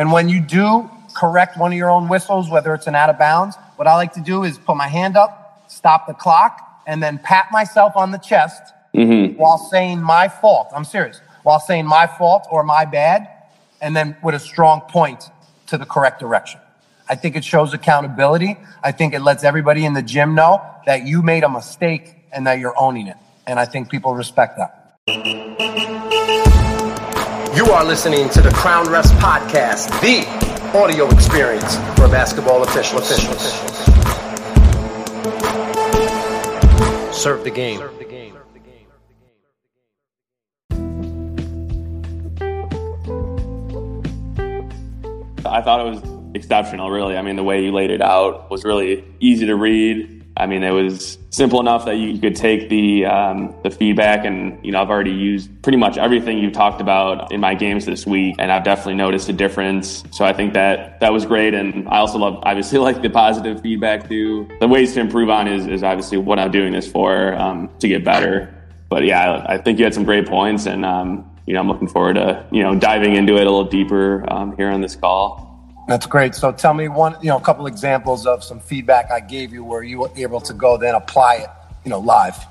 And when you do correct one of your own whistles, whether it's an out of bounds, what I like to do is put my hand up, stop the clock, and then pat myself on the chest mm-hmm. while saying my fault. I'm serious. While saying my fault or my bad, and then with a strong point to the correct direction. I think it shows accountability. I think it lets everybody in the gym know that you made a mistake and that you're owning it. And I think people respect that. You are listening to the Crown Refs Podcast, the audio experience for basketball official officials. Serve the game. I thought it was exceptional, really. I mean, the way you laid it out was really easy to read. I mean, it was simple enough that you could take the um, the feedback, and you know, I've already used pretty much everything you've talked about in my games this week, and I've definitely noticed a difference. So I think that that was great, and I also love, obviously, like the positive feedback too. The ways to improve on is is obviously what I'm doing this for um, to get better. But yeah, I think you had some great points, and um, you know, I'm looking forward to you know diving into it a little deeper um, here on this call. That's great. So tell me one, you know, a couple examples of some feedback I gave you where you were able to go then apply it, you know, live.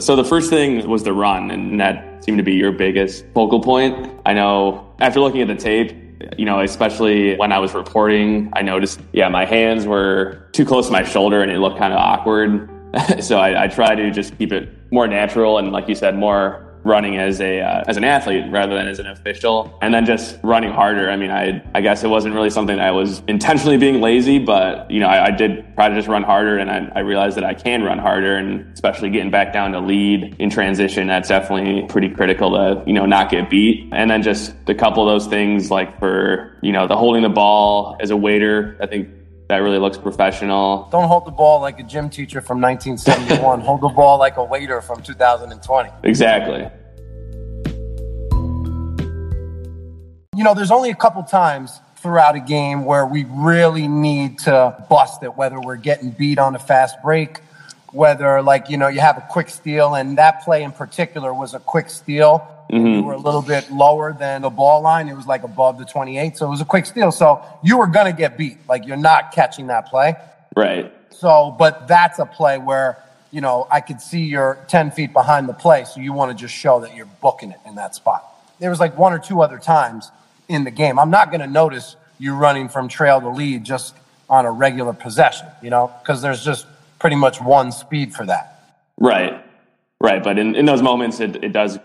So the first thing was the run, and that seemed to be your biggest focal point. I know after looking at the tape, you know, especially when I was reporting, I noticed, yeah, my hands were too close to my shoulder and it looked kind of awkward. so I, I try to just keep it more natural and, like you said, more running as a uh, as an athlete rather than as an official and then just running harder i mean i i guess it wasn't really something i was intentionally being lazy but you know i, I did try to just run harder and I, I realized that i can run harder and especially getting back down to lead in transition that's definitely pretty critical to you know not get beat and then just a couple of those things like for you know the holding the ball as a waiter i think that really looks professional. Don't hold the ball like a gym teacher from 1971. hold the ball like a waiter from 2020. Exactly. You know, there's only a couple times throughout a game where we really need to bust it, whether we're getting beat on a fast break, whether, like, you know, you have a quick steal, and that play in particular was a quick steal. Mm-hmm. You were a little bit lower than the ball line. It was like above the 28. So it was a quick steal. So you were going to get beat. Like, you're not catching that play. Right. So, but that's a play where, you know, I could see you're 10 feet behind the play. So you want to just show that you're booking it in that spot. There was like one or two other times in the game. I'm not going to notice you running from trail to lead just on a regular possession, you know, because there's just pretty much one speed for that. Right. Right. But in, in those moments, it, it does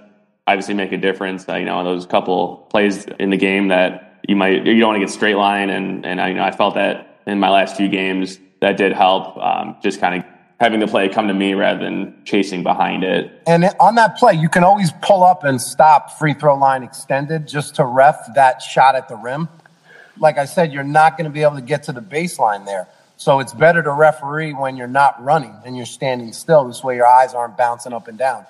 obviously make a difference. Uh, you know, those couple plays in the game that you might, you don't want to get straight line. And, and I, you know, I felt that in my last few games that did help um, just kind of having the play come to me rather than chasing behind it. And on that play, you can always pull up and stop free throw line extended just to ref that shot at the rim. Like I said, you're not going to be able to get to the baseline there. So it's better to referee when you're not running and you're standing still. This way your eyes aren't bouncing up and down.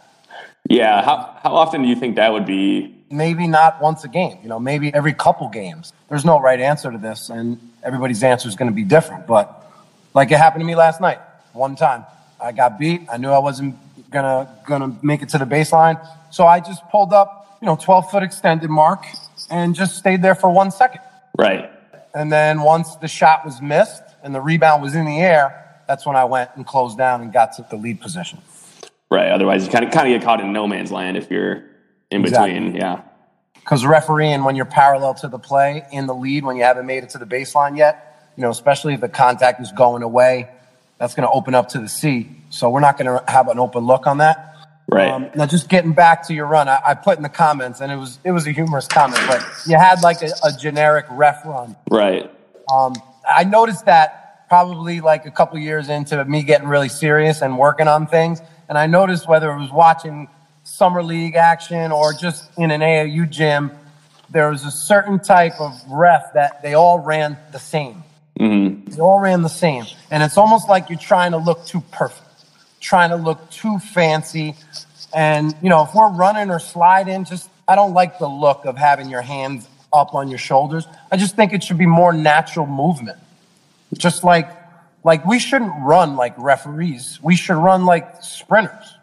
Yeah. How, how often do you think that would be? Maybe not once a game, you know, maybe every couple games. There's no right answer to this, and everybody's answer is going to be different. But like it happened to me last night one time. I got beat. I knew I wasn't gonna gonna make it to the baseline, so I just pulled up, you know, 12 foot extended mark and just stayed there for one second. Right. And then once the shot was missed and the rebound was in the air, that's when I went and closed down and got to the lead position. Right. Otherwise, you kind of kind of get caught in no man's land if you're in between. Yeah. Because refereeing when you're parallel to the play in the lead when you haven't made it to the baseline yet, you know, especially if the contact is going away that's going to open up to the C. So we're not going to have an open look on that. Right. Um, now, just getting back to your run, I, I, put in the comments, and it was it was a humorous comment, but you had like a, a generic ref run. Right. Um, I noticed that probably like a couple years into me getting really serious and working on things, and I noticed whether it was watching summer league action or just in an AAU gym, there was a certain type of ref that they all ran the same. Mm-hmm. They all ran the same. And it's almost like you're trying to look too perfect, trying to look too fancy. And, you know, if we're running or sliding, just, I don't like the look of having your hands up on your shoulders. I just think it should be more natural movement. Just like, like we shouldn't run like referees. We should run like sprinters.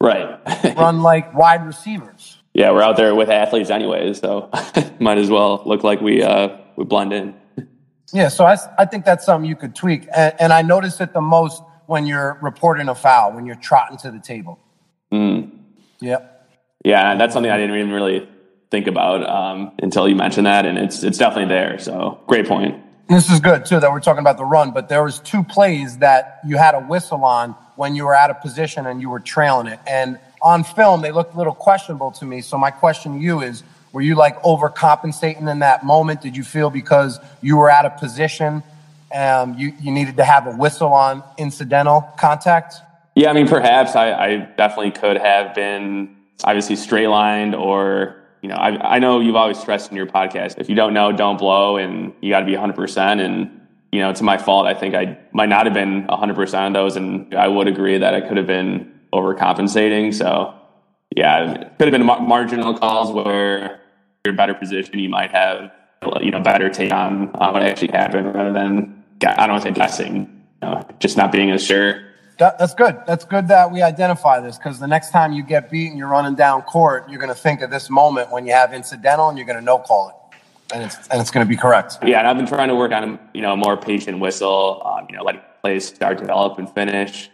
Right. run like wide receivers. Yeah, we're out there with athletes anyways, so might as well look like we uh, we blend in. Yeah, so I, I think that's something you could tweak. And, and I notice it the most when you're reporting a foul, when you're trotting to the table. Mm. Yep. Yeah, that's something I didn't even really think about um, until you mentioned that, and it's it's definitely there. So great point. This is good too that we're talking about the run, but there was two plays that you had a whistle on when you were out of position and you were trailing it. And on film, they looked a little questionable to me. So my question to you is, were you like overcompensating in that moment? Did you feel because you were out of position, um, you, you needed to have a whistle on incidental contact? Yeah, I mean, perhaps I, I definitely could have been obviously straight lined or you know, I, I know you've always stressed in your podcast, if you don't know, don't blow, and you got to be 100%. And, you know, it's my fault. I think I might not have been 100% of those. And I would agree that I could have been overcompensating. So, yeah, it could have been marginal calls where better position. You might have, you know, better take on what actually happened rather than, I don't want to say guessing, you know, just not being as sure. That, that's good. That's good that we identify this because the next time you get beat and you're running down court, you're going to think of this moment when you have incidental and you're going to no call it. And it's, and it's going to be correct. Yeah, and I've been trying to work on you know a more patient whistle, um, you know, letting plays start, develop, and finish.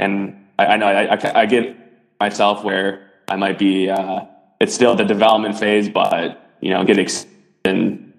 And I, I know I, I, I, get myself where I might be. Uh, it's still the development phase, but you know, get ex- and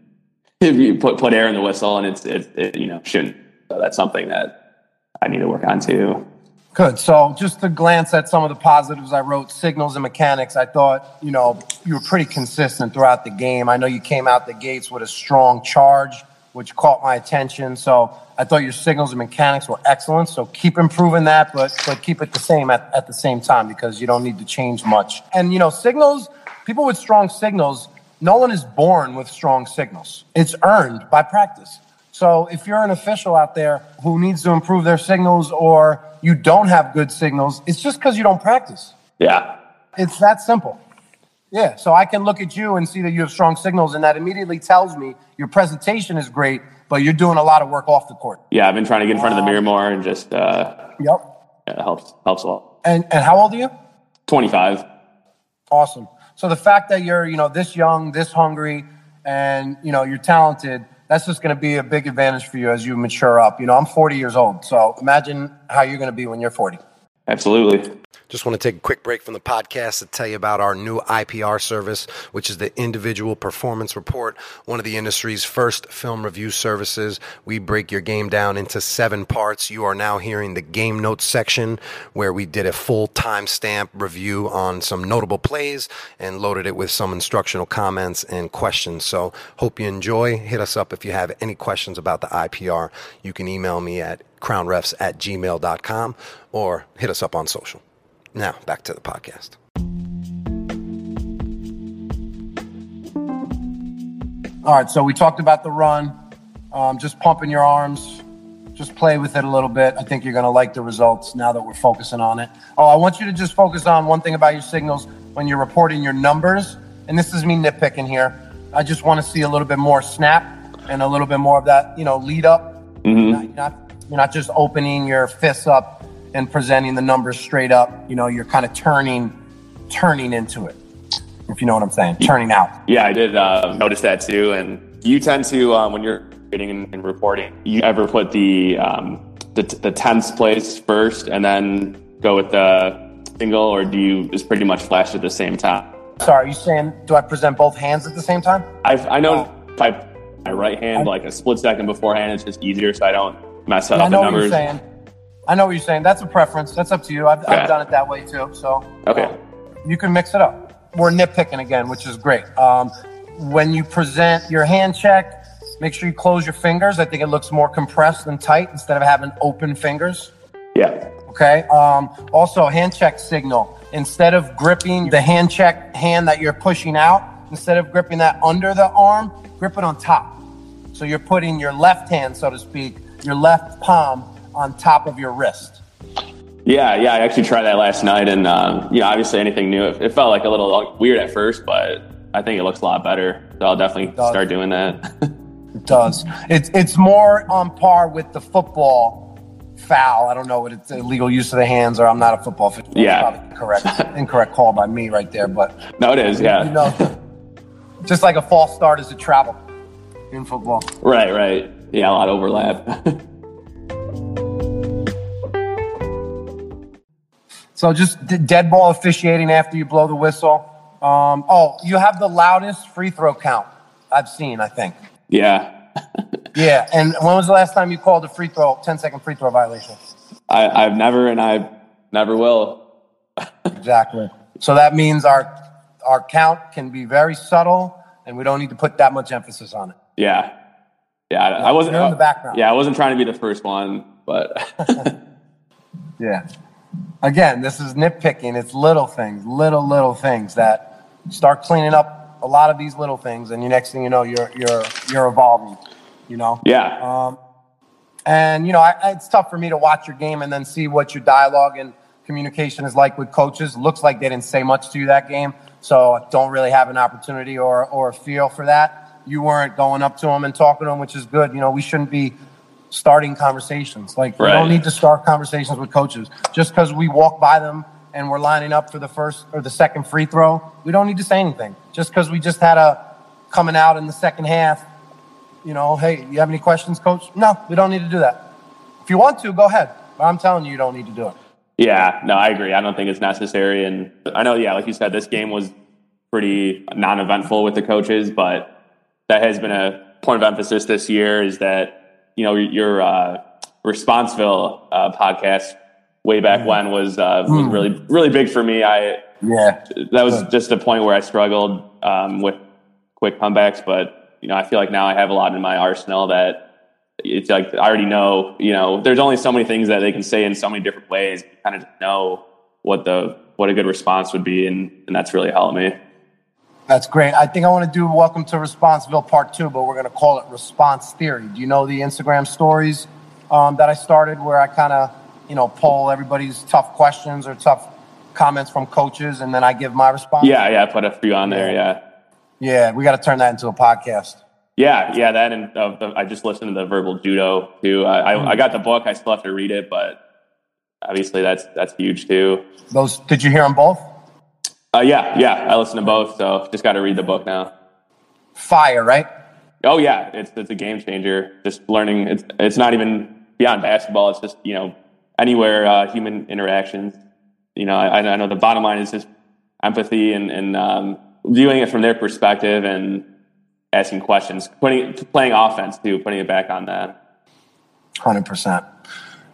if you put put air in the whistle, and it's it, it you know shouldn't. So that's something that I need to work on too. Good. So just to glance at some of the positives I wrote, signals and mechanics, I thought, you know, you were pretty consistent throughout the game. I know you came out the gates with a strong charge, which caught my attention. So I thought your signals and mechanics were excellent. So keep improving that, but but keep it the same at, at the same time because you don't need to change much. And you know, signals, people with strong signals, no one is born with strong signals. It's earned by practice. So if you're an official out there who needs to improve their signals or you don't have good signals, it's just because you don't practice. Yeah. It's that simple. Yeah. So I can look at you and see that you have strong signals, and that immediately tells me your presentation is great, but you're doing a lot of work off the court. Yeah, I've been trying to get in front of the mirror more and just uh Yep. Yeah, it helps helps a lot. And and how old are you? Twenty five. Awesome. So the fact that you're, you know, this young, this hungry, and you know, you're talented, that's just going to be a big advantage for you as you mature up. You know, I'm 40 years old, so imagine how you're going to be when you're 40. Absolutely. Just want to take a quick break from the podcast to tell you about our new IPR service, which is the Individual Performance Report, one of the industry's first film review services. We break your game down into seven parts. You are now hearing the game notes section where we did a full timestamp review on some notable plays and loaded it with some instructional comments and questions. So hope you enjoy. Hit us up if you have any questions about the IPR. You can email me at crownrefs at gmail.com or hit us up on social. Now, back to the podcast. All right, so we talked about the run, um, just pumping your arms, just play with it a little bit. I think you're going to like the results now that we're focusing on it. Oh, I want you to just focus on one thing about your signals when you're reporting your numbers. And this is me nitpicking here. I just want to see a little bit more snap and a little bit more of that, you know, lead up. Mm-hmm. You're, not, you're, not, you're not just opening your fists up and presenting the numbers straight up. You know, you're kind of turning, turning into it. If you know what I'm saying, turning out. Yeah, I did uh, notice that too. And you tend to, um, when you're reading and, reporting, you ever put the um, the, the tenths place first and then go with the single, or do you just pretty much flash at the same time? Sorry, are you saying do I present both hands at the same time? i I know if I my right hand like a split second beforehand, it's just easier, so I don't mess I know the numbers. What you're saying. I know what you're saying. That's a preference. That's up to you. I've, I've done it that way too. So okay, uh, you can mix it up. We're nitpicking again, which is great. Um, when you present your hand check, make sure you close your fingers. I think it looks more compressed and tight instead of having open fingers. Yeah. Okay. Um, also, hand check signal. Instead of gripping the hand check hand that you're pushing out, instead of gripping that under the arm, grip it on top. So you're putting your left hand, so to speak, your left palm on top of your wrist. Yeah, yeah, I actually tried that last night, and uh, you know, obviously anything new, it, it, felt like a little weird at first, but I think it looks a lot better. So I'll definitely start doing that. it does. It's it's more on par with the football foul. I don't know what it's illegal use of the hands, or I'm not a football fan. Yeah, correct, incorrect call by me right there. But no, it is. Yeah, you know, just like a false start is a travel. in football. Right, right. Yeah, a lot of overlap. so just d- dead ball officiating after you blow the whistle. Um, oh, you have the loudest free throw count I've seen, I think. Yeah. yeah. And when was the last time you called a free throw, 10 second free throw violation? I, I've never and I never will. exactly. So that means our our count can be very subtle and we don't need to put that much emphasis on it. Yeah. Yeah. I, I wasn't in the background. Yeah, I wasn't trying to be the first one, but Yeah. Again, this is nitpicking. It's little things, little, little things that start cleaning up a lot of these little things, and the next thing you know, you're you're you're evolving. You know. Yeah. Um, and you know, I, it's tough for me to watch your game and then see what your dialogue and communication is like with coaches. Looks like they didn't say much to you that game, so I don't really have an opportunity or or a feel for that. You weren't going up to them and talking to them, which is good. You know, we shouldn't be starting conversations. Like right. we don't need to start conversations with coaches just because we walk by them and we're lining up for the first or the second free throw. We don't need to say anything just because we just had a coming out in the second half. You know, hey, you have any questions, coach? No, we don't need to do that. If you want to, go ahead. But I'm telling you, you don't need to do it. Yeah, no, I agree. I don't think it's necessary. And I know, yeah, like you said, this game was pretty non eventful with the coaches, but that has been a point of emphasis this year is that you know, your uh, Responseville uh, podcast way back mm. when was uh, was mm. really really big for me. I yeah, that was just a point where I struggled um, with quick comebacks, but you know, I feel like now I have a lot in my arsenal that it's like I already know. You know, there's only so many things that they can say in so many different ways. You kind of know what the what a good response would be, and and that's really helped me. That's great. I think I want to do Welcome to Responseville Part Two, but we're going to call it Response Theory. Do you know the Instagram stories um, that I started where I kind of, you know, poll everybody's tough questions or tough comments from coaches, and then I give my response? Yeah, yeah, I put a few on there. Yeah, yeah, we got to turn that into a podcast. Yeah, yeah, that and uh, the, I just listened to the verbal judo too. I, I, I got the book. I still have to read it, but obviously that's that's huge too. Those did you hear them both? Uh, yeah, yeah. I listen to both, so just got to read the book now. Fire, right? Oh yeah, it's it's a game changer. Just learning. It's it's not even beyond basketball. It's just you know anywhere uh, human interactions. You know, I, I know the bottom line is just empathy and and um, viewing it from their perspective and asking questions, putting playing offense too, putting it back on that. Hundred percent.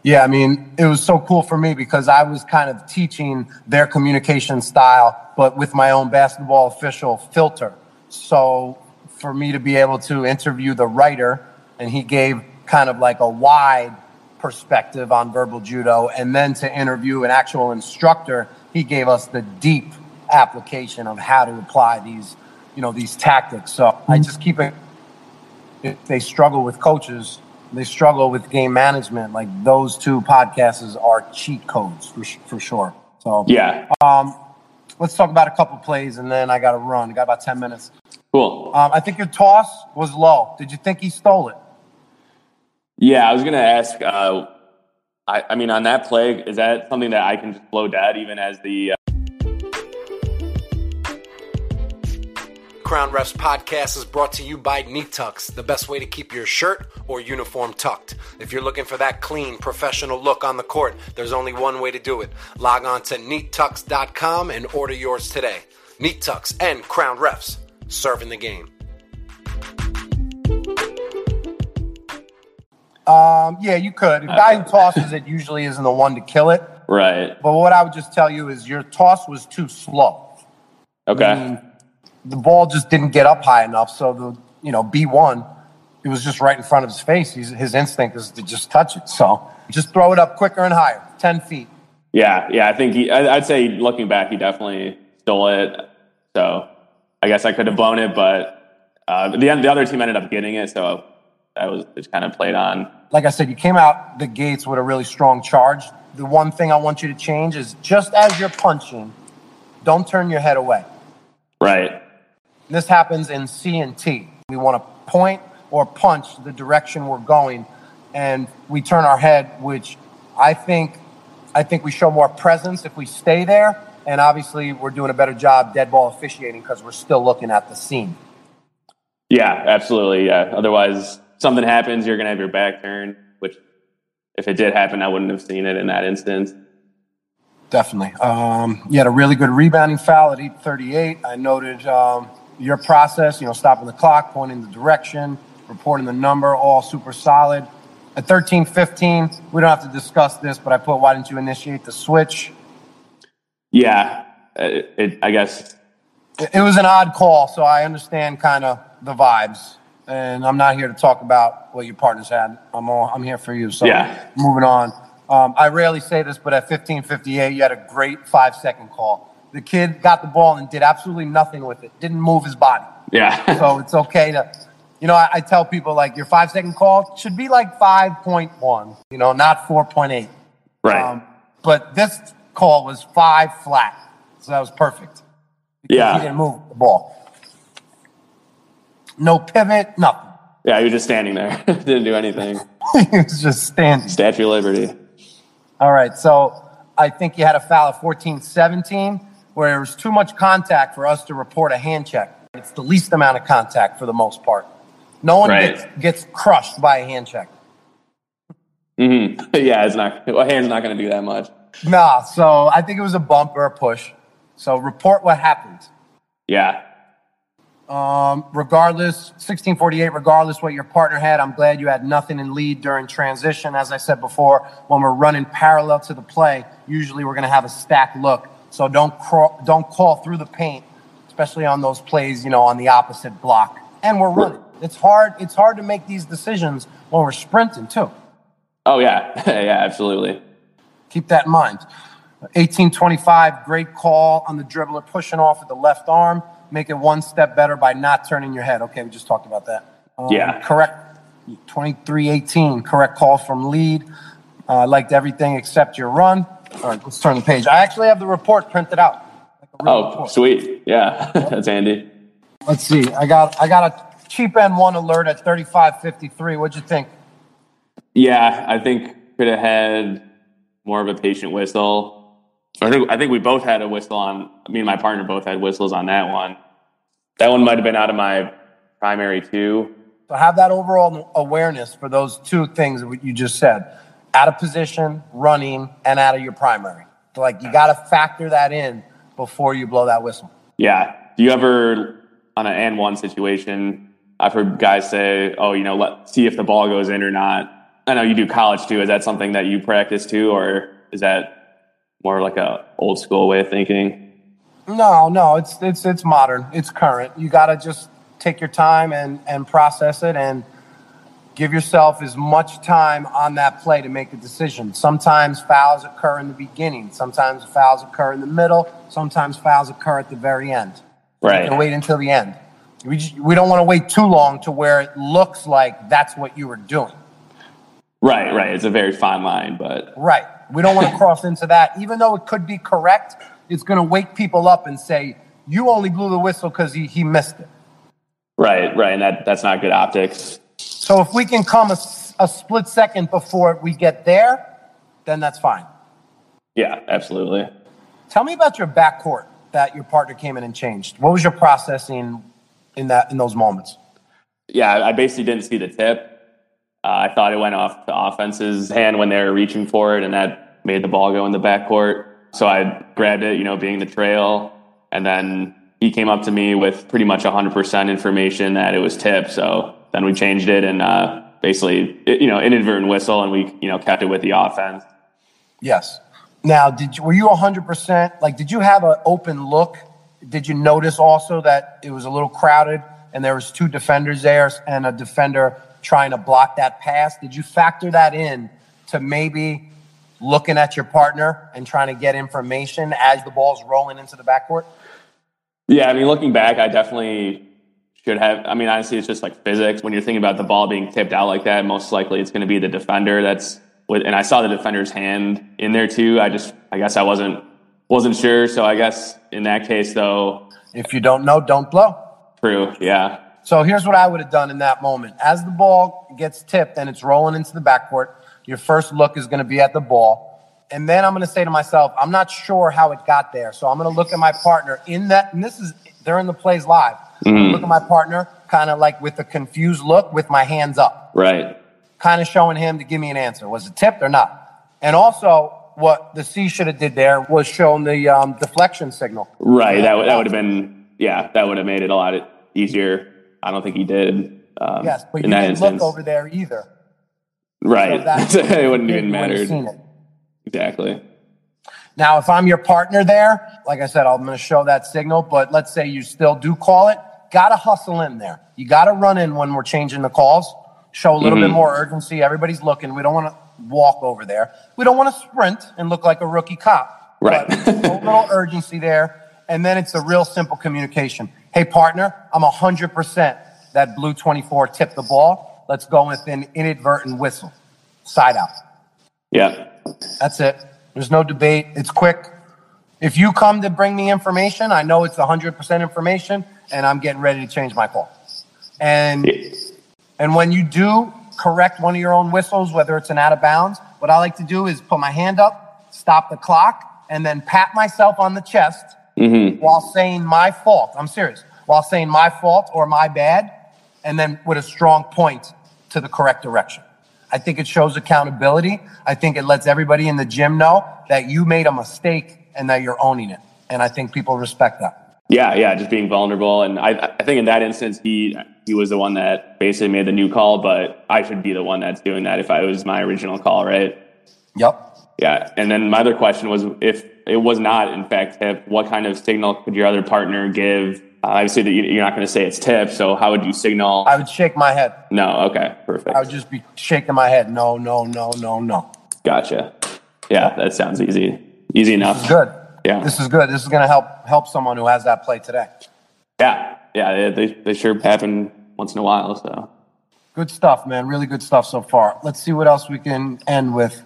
Yeah, I mean, it was so cool for me because I was kind of teaching their communication style, but with my own basketball official filter. So for me to be able to interview the writer, and he gave kind of like a wide perspective on verbal judo, and then to interview an actual instructor, he gave us the deep application of how to apply these, you know, these tactics. So I mm. just keep it. If they struggle with coaches, they struggle with game management. Like those two podcasts are cheat codes for, for sure. So yeah. Um, let's talk about a couple plays, and then I got to run. I got about ten minutes. Cool. Um, I think your toss was low. Did you think he stole it? Yeah, I was gonna ask. Uh, I, I mean, on that play, is that something that I can just blow dead even as the Crown Refs podcast is brought to you by Neat Tucks, the best way to keep your shirt or uniform tucked. If you're looking for that clean, professional look on the court, there's only one way to do it. Log on to neattucks.com and order yours today. Neat Tucks and Crown Refs, serving the game. Um, yeah, you could. The guy who tosses it usually isn't the one to kill it. Right. But what I would just tell you is your toss was too slow. Okay. I mean, the ball just didn't get up high enough. So the you know B one, it was just right in front of his face. He's, his instinct is to just touch it. So just throw it up quicker and higher, ten feet. Yeah, yeah. I think he. I, would say looking back, he definitely stole it. So I guess I could have blown it, but uh, the the other team ended up getting it. So that was just kind of played on. Like I said, you came out the gates with a really strong charge. The one thing I want you to change is just as you're punching, don't turn your head away. Right. This happens in C and T. We want to point or punch the direction we're going, and we turn our head, which I think I think we show more presence if we stay there. And obviously, we're doing a better job dead ball officiating because we're still looking at the scene. Yeah, absolutely. Yeah. Otherwise, something happens, you're going to have your back turned, which if it did happen, I wouldn't have seen it in that instance. Definitely. Um, you had a really good rebounding foul at 8:38. I noted um, your process. You know, stopping the clock, pointing the direction, reporting the number, all super solid. At 13:15, we don't have to discuss this, but I put, why didn't you initiate the switch? Yeah, it, it, I guess it, it was an odd call, so I understand kind of the vibes. And I'm not here to talk about what your partners had. I'm all, I'm here for you. So Yeah. moving on. Um, I rarely say this, but at 15:58, you had a great five second call. The kid got the ball and did absolutely nothing with it. Didn't move his body. yeah. So it's okay to, you know, I, I tell people like your five second call should be like 5.1, you know, not 4.8. right. Um, but this call was five flat, so that was perfect. Yeah. he didn't move the ball. No pivot, nothing. yeah, you're just standing there. Didn't do anything. he was just standing. Statue of Liberty. All right, so I think you had a foul at 14-17 where there was too much contact for us to report a hand check. It's the least amount of contact for the most part. No one Right. gets, gets crushed by a hand check. hmm Yeah, it's not. A hand's not going to do that much. Nah, so I think it was a bump or a push. So report what happened. Yeah. Um, regardless, 1648, regardless what your partner had, I'm glad you had nothing in lead during transition. As I said before, when we're running parallel to the play, usually we're going to have a stack look. So don't crawl, don't call through the paint, especially on those plays, you know, on the opposite block. And we're running. It's hard. It's hard to make these decisions when we're sprinting too. Oh yeah. yeah. Absolutely. Keep that in mind. 1825, great call on the dribbler pushing off with the left arm. Make it one step better by not turning your head. Okay, we just talked about that. Um, Yeah. Correct. 2318, correct call from lead. Uh, I liked everything except your run. All right, let's turn the page. I actually have the report printed out. Like Oh, report. sweet. Yeah, that's handy. Let's see. I got I got a cheap and one alert at 3553. What'd you think? Yeah, I think could have had more of a patient whistle. I think I think we both had a whistle on. Me and my partner both had whistles on that one. That one might have been out of my primary two. So have that overall awareness for those two things that you just said. Out of position, running, and out of your primary. So like you got to factor that in before you blow that whistle. Yeah. Do you ever on an and one situation? I've heard guys say, "Oh, you know, let see if the ball goes in or not." I know you do college too. Is that something that you practice too, or is that more like a old school way of thinking? No, no, it's it's it's modern. It's current. You got to just take your time and and process it and give yourself as much time on that play to make a decision. Sometimes fouls occur in the beginning. Sometimes fouls occur in the middle. Sometimes fouls occur at the very end. You Right. can wait until the end. We, just, we don't want to wait too long to where it looks like that's what you were doing. Right. Right. It's a very fine line, but Right. We don't want to cross into that. Even though it could be correct, it's going to wake people up and say, you only blew the whistle because he, he missed it. right. Right. And that that's not good optics. So if we can come a, a split second before we get there, then that's fine. Yeah. Absolutely. Tell me about your backcourt that your partner came in and changed. What was your processing in that in those moments? Yeah. I basically didn't see the tip. Uh, I thought it went off the offense's hand when they were reaching for it, and that made the ball go in the backcourt. So I grabbed it, you know, being the trail, and then he came up to me with pretty much 100% information that it was tipped. So then we changed it and uh, basically, it, you know, inadvertent whistle, and we, you know, kept it with the offense. Yes. Now, did you, were you 100% like did you have an open look? Did you notice also that it was a little crowded and there was two defenders there and a defender trying to block that pass? Did you factor that in to maybe looking at your partner and trying to get information as the ball's rolling into the backcourt? Yeah, I mean, looking back, I definitely should have. I mean, honestly, it's just like physics. When you're thinking about the ball being tipped out like that, most likely it's going to be the defender that's with. And I saw the defender's hand in there too. I just, I guess, I wasn't wasn't sure. So I guess in that case, though, If you don't know, don't blow. true. Yeah, So here's what I would have done in that moment. As the ball gets tipped and it's rolling into the backcourt, your first look is going to be at the ball. And then I'm going to say to myself, I'm not sure how it got there. So I'm going to look at my partner in that, and this is during the plays live. I'm Look at my partner kind of like with a confused look with my hands up, Right. kind of showing him to give me an answer. Was it tipped or not? And also, what the C should have did there was shown the um, deflection signal. Right. That, would- that would have been, yeah, that would have made it a lot easier. I don't think he did. Um, Yes, but you didn't instance. look over there either. Right. So that- it wouldn't even matter. Exactly. Now, if I'm your partner there, like I said, I'm going to show that signal, but let's say you still do call it, got to hustle in there. You got to run in when we're changing the calls, show a little bit mm-hmm. more urgency. Everybody's looking. We don't want to walk over there. We don't want to sprint and look like a rookie cop. Right. But a little urgency there. And then it's a real simple communication. Hey, partner, I'm 100% that blue 24 tipped the ball. Let's go with an inadvertent whistle. Side out. Yeah. That's it. There's no debate. It's quick. If you come to bring me information, I know it's 100% information, and I'm getting ready to change my call. And and when you do correct one of your own whistles, whether it's an out of bounds, what I like to do is put my hand up, stop the clock, and then pat myself on the chest mm-hmm. while saying my fault. I'm serious. While saying my fault or my bad, and then with a strong point to the correct direction. I think it shows accountability. I think it lets everybody in the gym know that you made a mistake and that you're owning it. And I think people respect that. Yeah, yeah, just being vulnerable, and I, I think in that instance, he he was the one that basically made the new call, but I should be the one that's doing that if I was my original call, right? Yep. Yeah, and then my other question was if it was not in fact tip, what kind of signal could your other partner give? Uh, obviously, that you- you're not going to say it's tip, so how would you signal? I would shake my head. no, okay, perfect, I would just be shaking my head. No, no, no, no, no. gotcha. Yeah, that sounds easy, easy enough. Good. Yeah. This is good. This is going to help help someone who has that play today. Yeah, yeah, they, they sure happen once in a while. So Good stuff, man. Really good stuff so far. Let's see what else we can end with.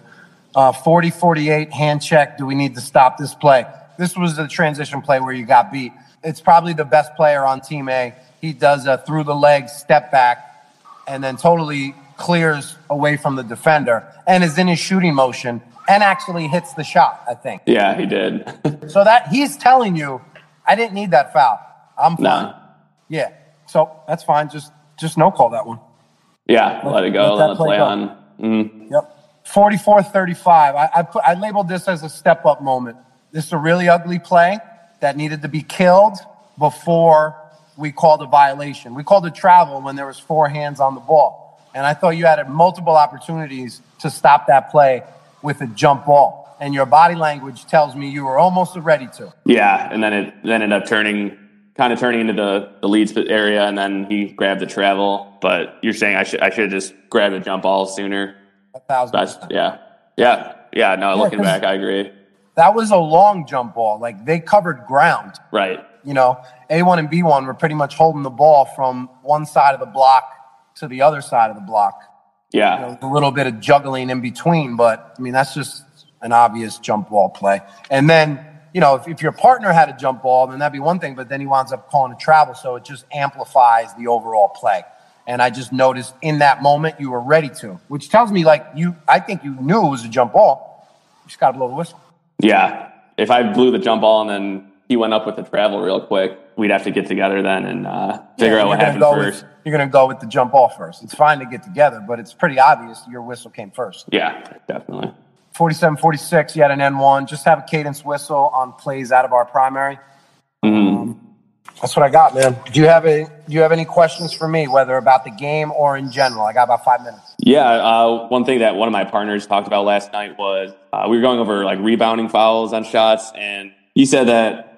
Uh, 40 48, hand check. Do we need to stop this play? This was the transition play where you got beat. It's probably the best player on Team A. He does a through the legs step back and then totally clears away from the defender and is in his shooting motion and actually hits the shot, I think. yeah, he did. So that he's telling you, I didn't need that foul. I'm fine. no, Yeah. So that's fine. Just just no call that one. yeah, let it go, let let, play play go. on. Mhm. Yep. 44 35. I, I, put, I labeled this as a step up moment. This is a really ugly play that needed to be killed before we called a violation. We called a travel when there was four hands on the ball. And I thought you had multiple opportunities to stop that play with a jump ball. And your body language tells me you were almost ready to. Yeah, and then it then ended up turning, kind of turning into the the lead area, and then he grabbed the travel. But you're saying I should I should have just grabbed the jump ball sooner. A thousand That's yeah, yeah, yeah. No, looking back, I agree. That was a long jump ball. Like they covered ground. Right. you know, A1 and B1 were pretty much holding the ball from one side of the block to the other side of the block. Yeah. You know, a little bit of juggling in between, but I mean, that's just an obvious jump ball play. And then, you know, if, if your partner had a jump ball, then that'd be one thing, but then he winds up calling a travel, so it just amplifies the overall play. And I just noticed in that moment you were ready to, which tells me like you, I think you knew it was a jump ball. You just got to blow the whistle. Yeah. If I blew the jump ball and then he went up with the travel real quick, we'd have to get together then and uh, figure Yeah, out what happened go first. With, you're going to go with the jump off first. It's fine to get together, but it's pretty obvious your whistle came first. yeah, definitely. 47 46, you had an N1. Just have a cadence whistle on plays out of our primary. Um, that's what I got, man. Do you have a Do you have any questions for me, whether about the game or in general? I got about five minutes. Yeah, uh, one thing that one of my partners talked about last night was uh, we were going over like rebounding fouls on shots, and he said that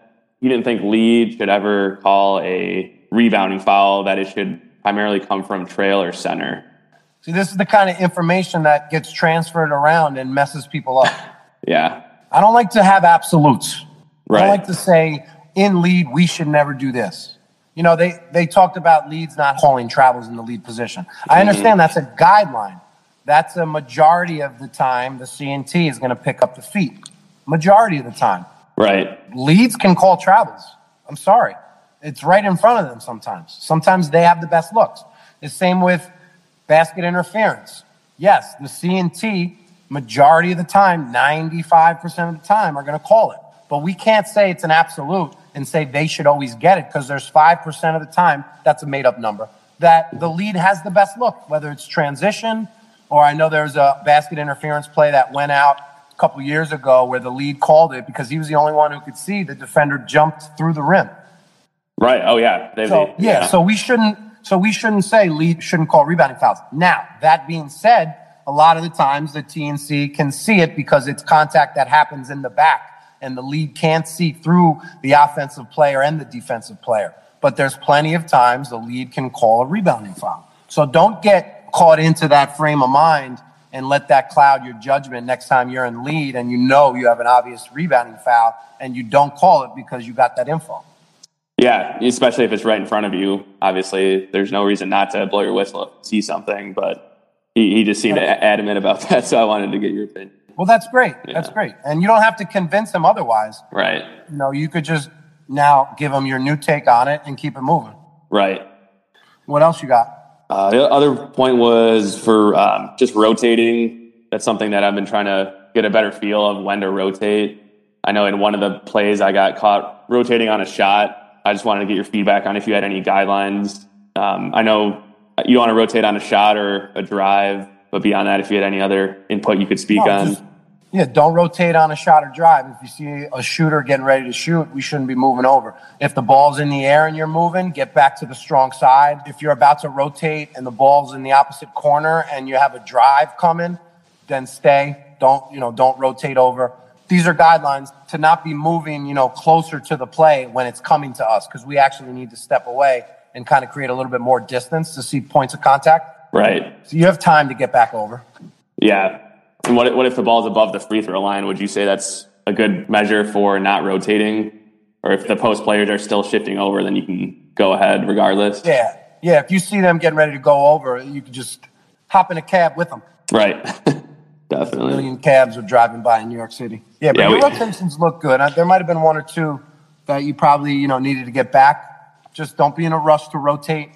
he didn't think lead should ever call a rebounding foul; that it should primarily come from trail or center. See, this is the kind of information that gets transferred around and messes people up. Yeah, I don't like to have absolutes. I Right. don't like to say in lead we should never do this. You know, they they talked about leads not calling travels in the lead position. I mm-hmm. understand that's a guideline. That's a majority of the time the CNT is going to pick up the feet. Majority of the time. Right. Leads can call travels. I'm sorry. It's right in front of them sometimes. Sometimes they have the best looks. The same with basket interference. Yes, the C and T majority of the time, 95% of the time, are going to call it. But we can't say it's an absolute and say they should always get it because there's 5% of the time, that's a made up number, that the lead has the best look, whether it's transition or I know there's a basket interference play that went out a couple years ago where the lead called it because he was the only one who could see the defender jumped through the rim. Right. Oh yeah. They, so, they, yeah. yeah. So we shouldn't. So we shouldn't say lead shouldn't call rebounding fouls. Now that being said, a lot of the times the TNC can see it because it's contact that happens in the back, and the lead can't see through the offensive player and the defensive player. But there's plenty of times the lead can call a rebounding foul. So don't get caught into that frame of mind and let that cloud your judgment next time you're in lead and you know you have an obvious rebounding foul and you don't call it because you got that info. Yeah, especially if it's right in front of you. Obviously, there's no reason not to blow your whistle if you see something, but he, he just seemed adamant about that, so I wanted to get your opinion. Well, that's great. Yeah. That's great. And you don't have to convince him otherwise. Right. You know, you could just now give him your new take on it and keep it moving. Right. What else you got? Uh, the other point was for um, just rotating. That's something that I've been trying to get a better feel of when to rotate. I know in one of the plays I got caught rotating on a shot I just wanted to get your feedback on if you had any guidelines. Um, I know you want to rotate on a shot or a drive, but beyond that, if you had any other input you could speak no, on. Just, yeah, don't rotate on a shot or drive. If you see a shooter getting ready to shoot, we shouldn't be moving over. If the ball's in the air and you're moving, get back to the strong side. If you're about to rotate and the ball's in the opposite corner and you have a drive coming, then stay. Don't, you know, don't rotate over these are guidelines to not be moving, you know, closer to the play when it's coming to us because we actually need to step away and kind of create a little bit more distance to see points of contact. Right. So you have time to get back over. Yeah. And what, what if the ball's above the free throw line? Would you say that's a good measure for not rotating? Or if the post players are still shifting over, then you can go ahead regardless? Yeah. Yeah. If you see them getting ready to go over, you can just hop in a cab with them. Right. Definitely. A million cabs are driving by in New York City. Yeah, but yeah, your we, rotations look good. Uh, there might have been one or two that you probably, you know, needed to get back. Just don't be in a rush to rotate.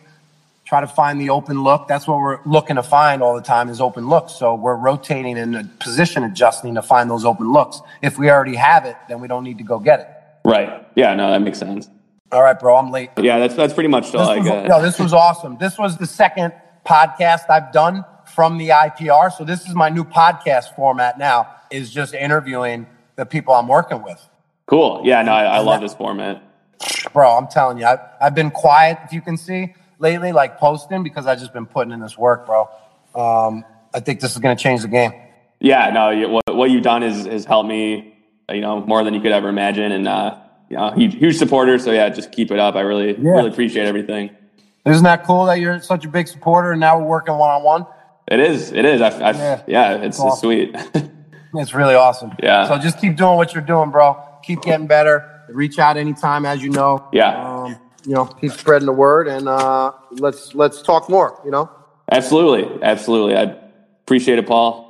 Try to find the open look. That's what we're looking to find all the time is open looks. So we're rotating and position adjusting to find those open looks. If we already have it, then we don't need to go get it. Right. Yeah, no, that makes sense. All right, bro. I'm late. Yeah, that's that's pretty much all this I got. No, this was awesome. This was the second podcast I've done from the IPR. So this is my new podcast format now is just interviewing the people I'm working with. Cool. Yeah, no, I, I love this format. Bro, I'm telling you, I've, I've been quiet, if you can see, lately, like posting, because I've just been putting in this work, bro. Um, I think this is going to change the game. Yeah, no, what, what you've done is has helped me, you know, more than you could ever imagine. And, uh, you know, huge, huge supporter. So yeah, just keep it up. I really, yeah. really appreciate everything. Isn't that cool that you're such a big supporter and now we're working one on one? It is. It is. I, I, yeah. yeah, it's, awesome. sweet. it's really awesome. Yeah. So just keep doing what you're doing, bro. Keep getting better. Reach out anytime, as you know. Yeah. You know, keep spreading the word, and uh, let's let's talk more. You know. Absolutely. Absolutely. I appreciate it, Paul.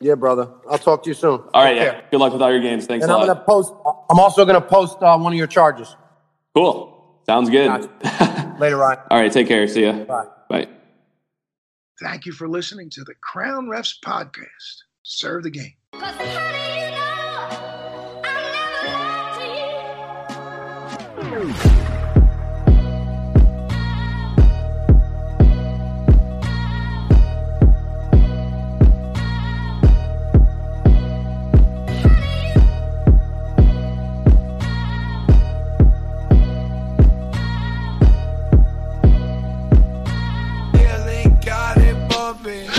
Yeah, brother. I'll talk to you soon. All right. Yeah. Good luck with all your games. Thanks and a I'm gonna post. I'm also gonna post uh, one of your charges. Cool. Sounds good. Gotcha. Later, Ryan. All right. Take care. See ya. Bye. Bye. Thank you for listening to the Crown Refs Podcast. Serve the game. got bumping.